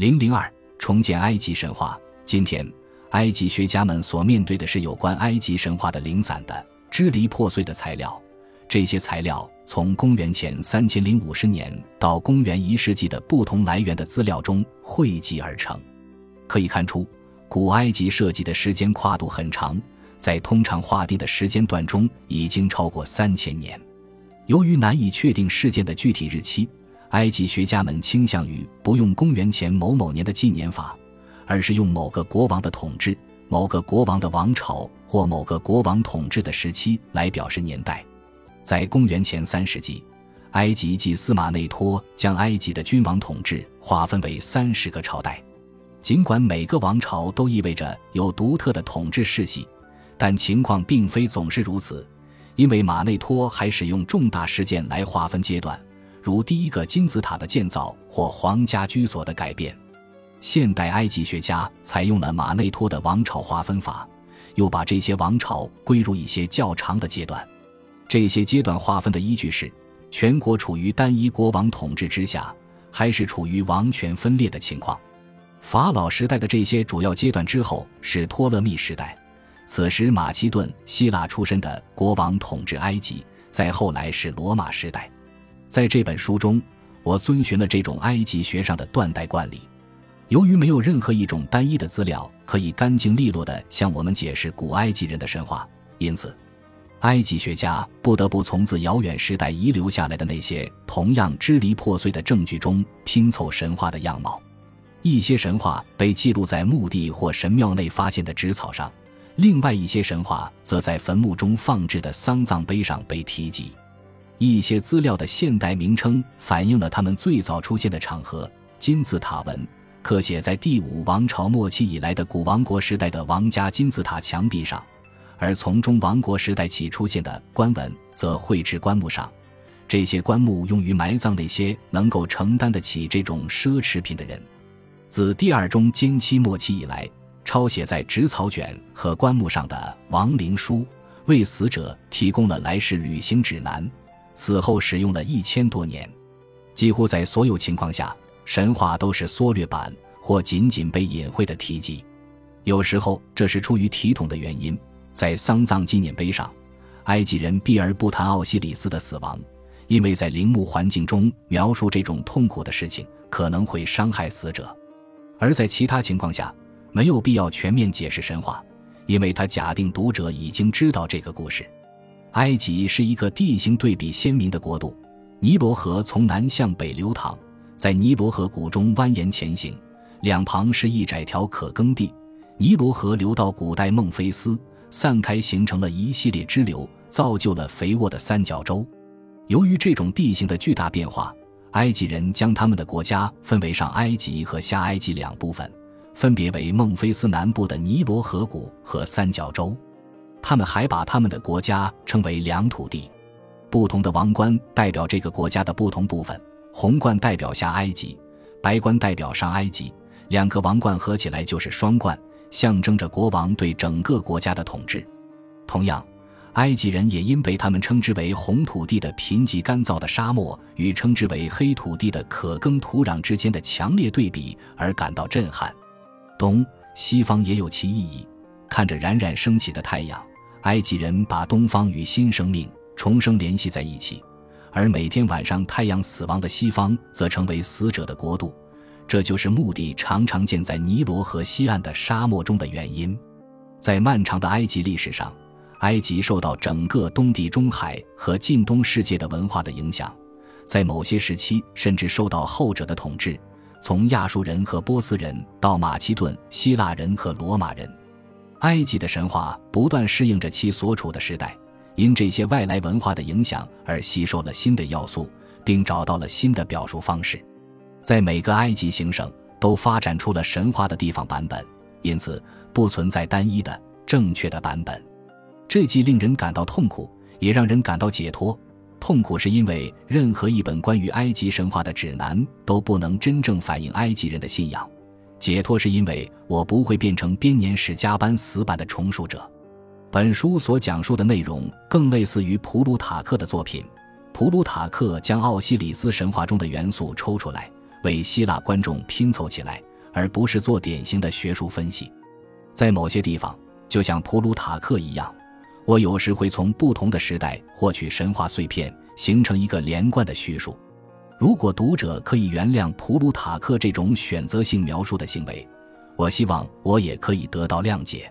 零零二重建埃及神话。今天，埃及学家们所面对的是有关埃及神话的零散的、支离破碎的材料。这些材料从公元前三千零五十年到公元一世纪的不同来源的资料中汇集而成。可以看出，古埃及设计的时间跨度很长，在通常划定的时间段中已经超过三千年。由于难以确定事件的具体日期。埃及学家们倾向于不用公元前某某年的纪年法，而是用某个国王的统治、某个国王的王朝或某个国王统治的时期来表示年代。在公元前三世纪，埃及祭司马内托将埃及的君王统治划分为三十个朝代。尽管每个王朝都意味着有独特的统治世系，但情况并非总是如此，因为马内托还使用重大事件来划分阶段。如第一个金字塔的建造或皇家居所的改变，现代埃及学家采用了马内托的王朝划分法，又把这些王朝归入一些较长的阶段。这些阶段划分的依据是：全国处于单一国王统治之下，还是处于王权分裂的情况。法老时代的这些主要阶段之后是托勒密时代，此时马其顿希腊出身的国王统治埃及，再后来是罗马时代。在这本书中，我遵循了这种埃及学上的断代惯例。由于没有任何一种单一的资料可以干净利落地向我们解释古埃及人的神话，因此，埃及学家不得不从自遥远时代遗留下来的那些同样支离破碎的证据中拼凑神话的样貌。一些神话被记录在墓地或神庙内发现的纸草上，另外一些神话则在坟墓中放置的丧葬碑上被提及。一些资料的现代名称反映了他们最早出现的场合。金字塔文刻写在第五王朝末期以来的古王国时代的王家金字塔墙壁上，而从中王国时代起出现的棺文则绘制棺木上。这些棺木用于埋葬那些能够承担得起这种奢侈品的人。自第二中间期末期以来，抄写在纸草卷和棺木上的亡灵书为死者提供了来世旅行指南。此后使用了一千多年，几乎在所有情况下，神话都是缩略版或仅仅被隐晦的提及。有时候这是出于体统的原因，在丧葬纪念碑上，埃及人避而不谈奥西里斯的死亡，因为在陵墓环境中描述这种痛苦的事情可能会伤害死者；而在其他情况下，没有必要全面解释神话，因为他假定读者已经知道这个故事。埃及是一个地形对比鲜明的国度，尼罗河从南向北流淌，在尼罗河谷中蜿蜒前行，两旁是一窄条可耕地。尼罗河流到古代孟菲斯，散开形成了一系列支流，造就了肥沃的三角洲。由于这种地形的巨大变化，埃及人将他们的国家分为上埃及和下埃及两部分，分别为孟菲斯南部的尼罗河谷和三角洲。他们还把他们的国家称为两土地，不同的王冠代表这个国家的不同部分，红冠代表下埃及，白冠代表上埃及，两个王冠合起来就是双冠，象征着国王对整个国家的统治。同样，埃及人也因被他们称之为红土地的贫瘠干燥的沙漠与称之为黑土地的可耕土壤之间的强烈对比而感到震撼。东西方也有其意义，看着冉冉升起的太阳。埃及人把东方与新生命重生联系在一起，而每天晚上太阳死亡的西方则成为死者的国度，这就是墓地常常建在尼罗河西岸的沙漠中的原因。在漫长的埃及历史上，埃及受到整个东地中海和近东世界的文化的影响，在某些时期甚至受到后者的统治，从亚述人和波斯人到马其顿、希腊人和罗马人。埃及的神话不断适应着其所处的时代，因这些外来文化的影响而吸收了新的要素，并找到了新的表述方式。在每个埃及行省都发展出了神话的地方版本，因此不存在单一的正确的版本。这既令人感到痛苦，也让人感到解脱。痛苦是因为任何一本关于埃及神话的指南都不能真正反映埃及人的信仰。解脱是因为我不会变成编年史家般死板的重述者。本书所讲述的内容更类似于普鲁塔克的作品。普鲁塔克将奥西里斯神话中的元素抽出来，为希腊观众拼凑起来，而不是做典型的学术分析。在某些地方，就像普鲁塔克一样，我有时会从不同的时代获取神话碎片，形成一个连贯的叙述。如果读者可以原谅普鲁塔克这种选择性描述的行为，我希望我也可以得到谅解。